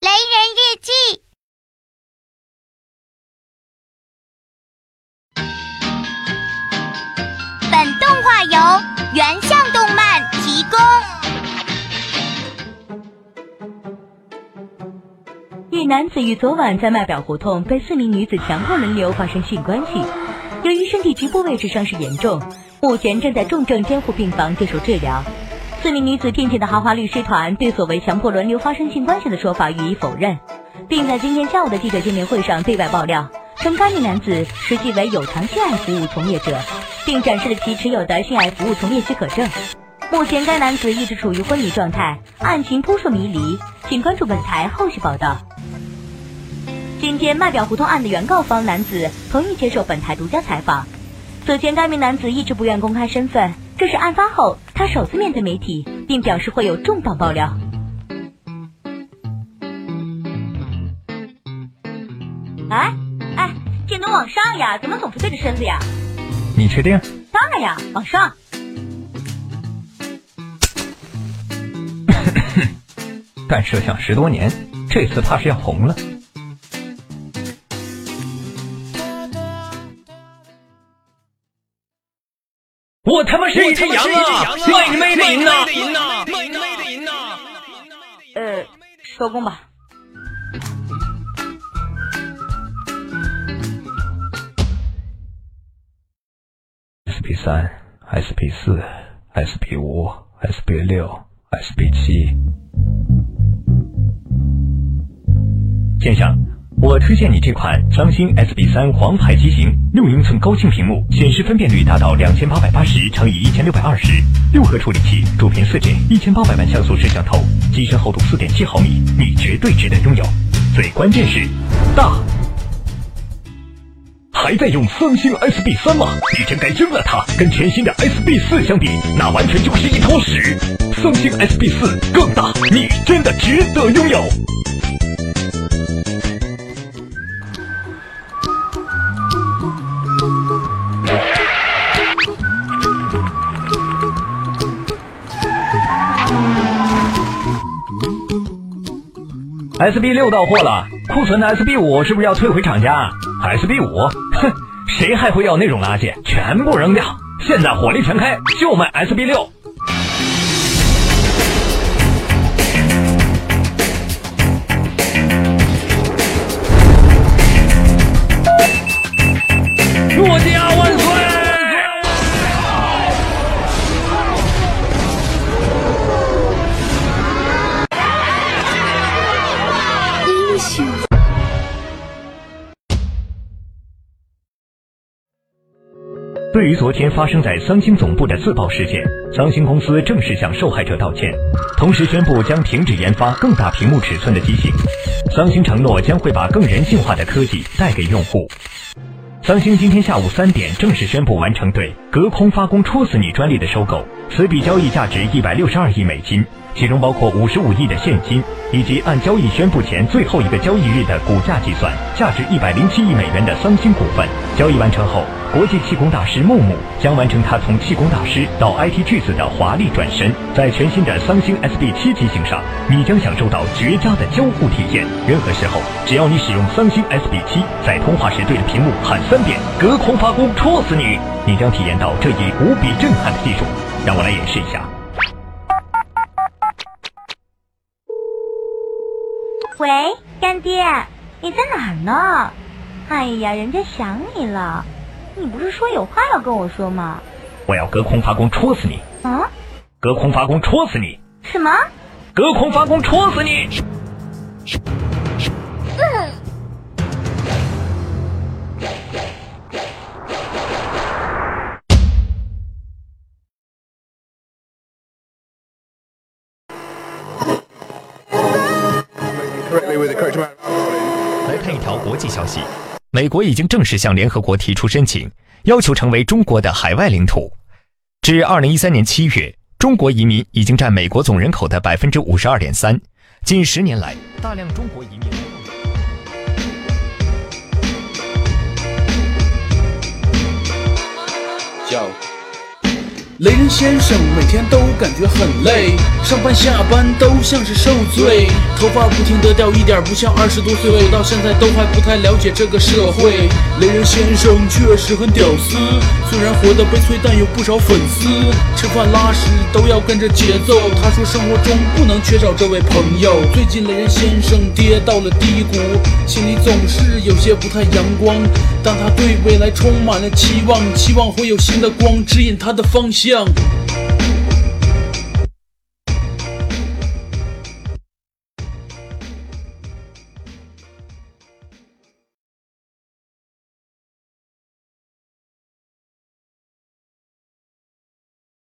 雷人日记。本动画由原相动漫提供。一男子于昨晚在卖表胡同被四名女子强迫轮流发生性关系，由于身体局部位置伤势严重，目前正在重症监护病房接受治疗。四名女子聘请的豪华律师团对所谓强迫轮流发生性关系的说法予以否认，并在今天下午的记者见面会上对外爆料，称该名男子实际为有偿性爱服务从业者，并展示了其持有的性爱服务从业许可证。目前该男子一直处于昏迷状态，案情扑朔迷离，请关注本台后续报道。今天卖表胡同案的原告方男子同意接受本台独家采访，此前该名男子一直不愿公开身份。这是案发后，他首次面对媒体，并表示会有重磅爆料。哎哎，电动往上呀，怎么总是对着身子呀？你确定？当然呀，往上。干摄像十多年，这次怕是要红了。妈是一只羊啊！卖你妹的银呐！卖你妹的银呐！呃，收工吧。SP 三、SP 四、SP 五、SP 六、SP 七，先生。我推荐你这款三星 SB 三黄牌机型，六英寸高清屏幕，显示分辨率达到两千八百八十乘以一千六百二十，六核处理器，主频四 G，一千八百万像素摄像头，机身厚度四点七毫米，你绝对值得拥有。最关键是大，还在用三星 SB 三吗？你真该扔了它！跟全新的 SB 四相比，那完全就是一坨屎。三星 SB 四更大，你真的值得拥有。SB 六到货了，库存的 SB 五是不是要退回厂家？SB 五，哼，谁还会要那种垃圾？全部扔掉！现在火力全开，就卖 SB 六。对于昨天发生在三星总部的自爆事件，三星公司正式向受害者道歉，同时宣布将停止研发更大屏幕尺寸的机型。三星承诺将会把更人性化的科技带给用户。三星今天下午三点正式宣布完成对隔空发功戳死你专利的收购，此笔交易价值一百六十二亿美金，其中包括五十五亿的现金，以及按交易宣布前最后一个交易日的股价计算，价值一百零七亿美元的三星股份。交易完成后。国际气功大师木木将完成他从气功大师到 IT 巨子的华丽转身，在全新的三星 SB 七机型上，你将享受到绝佳的交互体验。任何时候，只要你使用三星 SB 七，在通话时对着屏幕喊三遍“隔空发功戳死你”，你将体验到这一无比震撼的技术。让我来演示一下。喂，干爹，你在哪儿呢？哎呀，人家想你了。你不是说有话要跟我说吗？我要隔空发功戳死你！啊！隔空发功戳死你！什么？隔空发功戳死你！来看一条国际消息。美国已经正式向联合国提出申请，要求成为中国的海外领土。至二零一三年七月，中国移民已经占美国总人口的百分之五十二点三。近十年来，大量中国移民。雷人先生每天都感觉很累，上班下班都像是受罪，头发不停的掉，一点不像二十多岁，我到现在都还不太了解这个社会。雷人先生确实很屌丝，虽然活得悲催，但有不少粉丝。吃饭拉屎都要跟着节奏，他说生活中不能缺少这位朋友。最近雷人先生跌到了低谷，心里总是有些不太阳光，但他对未来充满了期望，期望会有新的光指引他的方向。将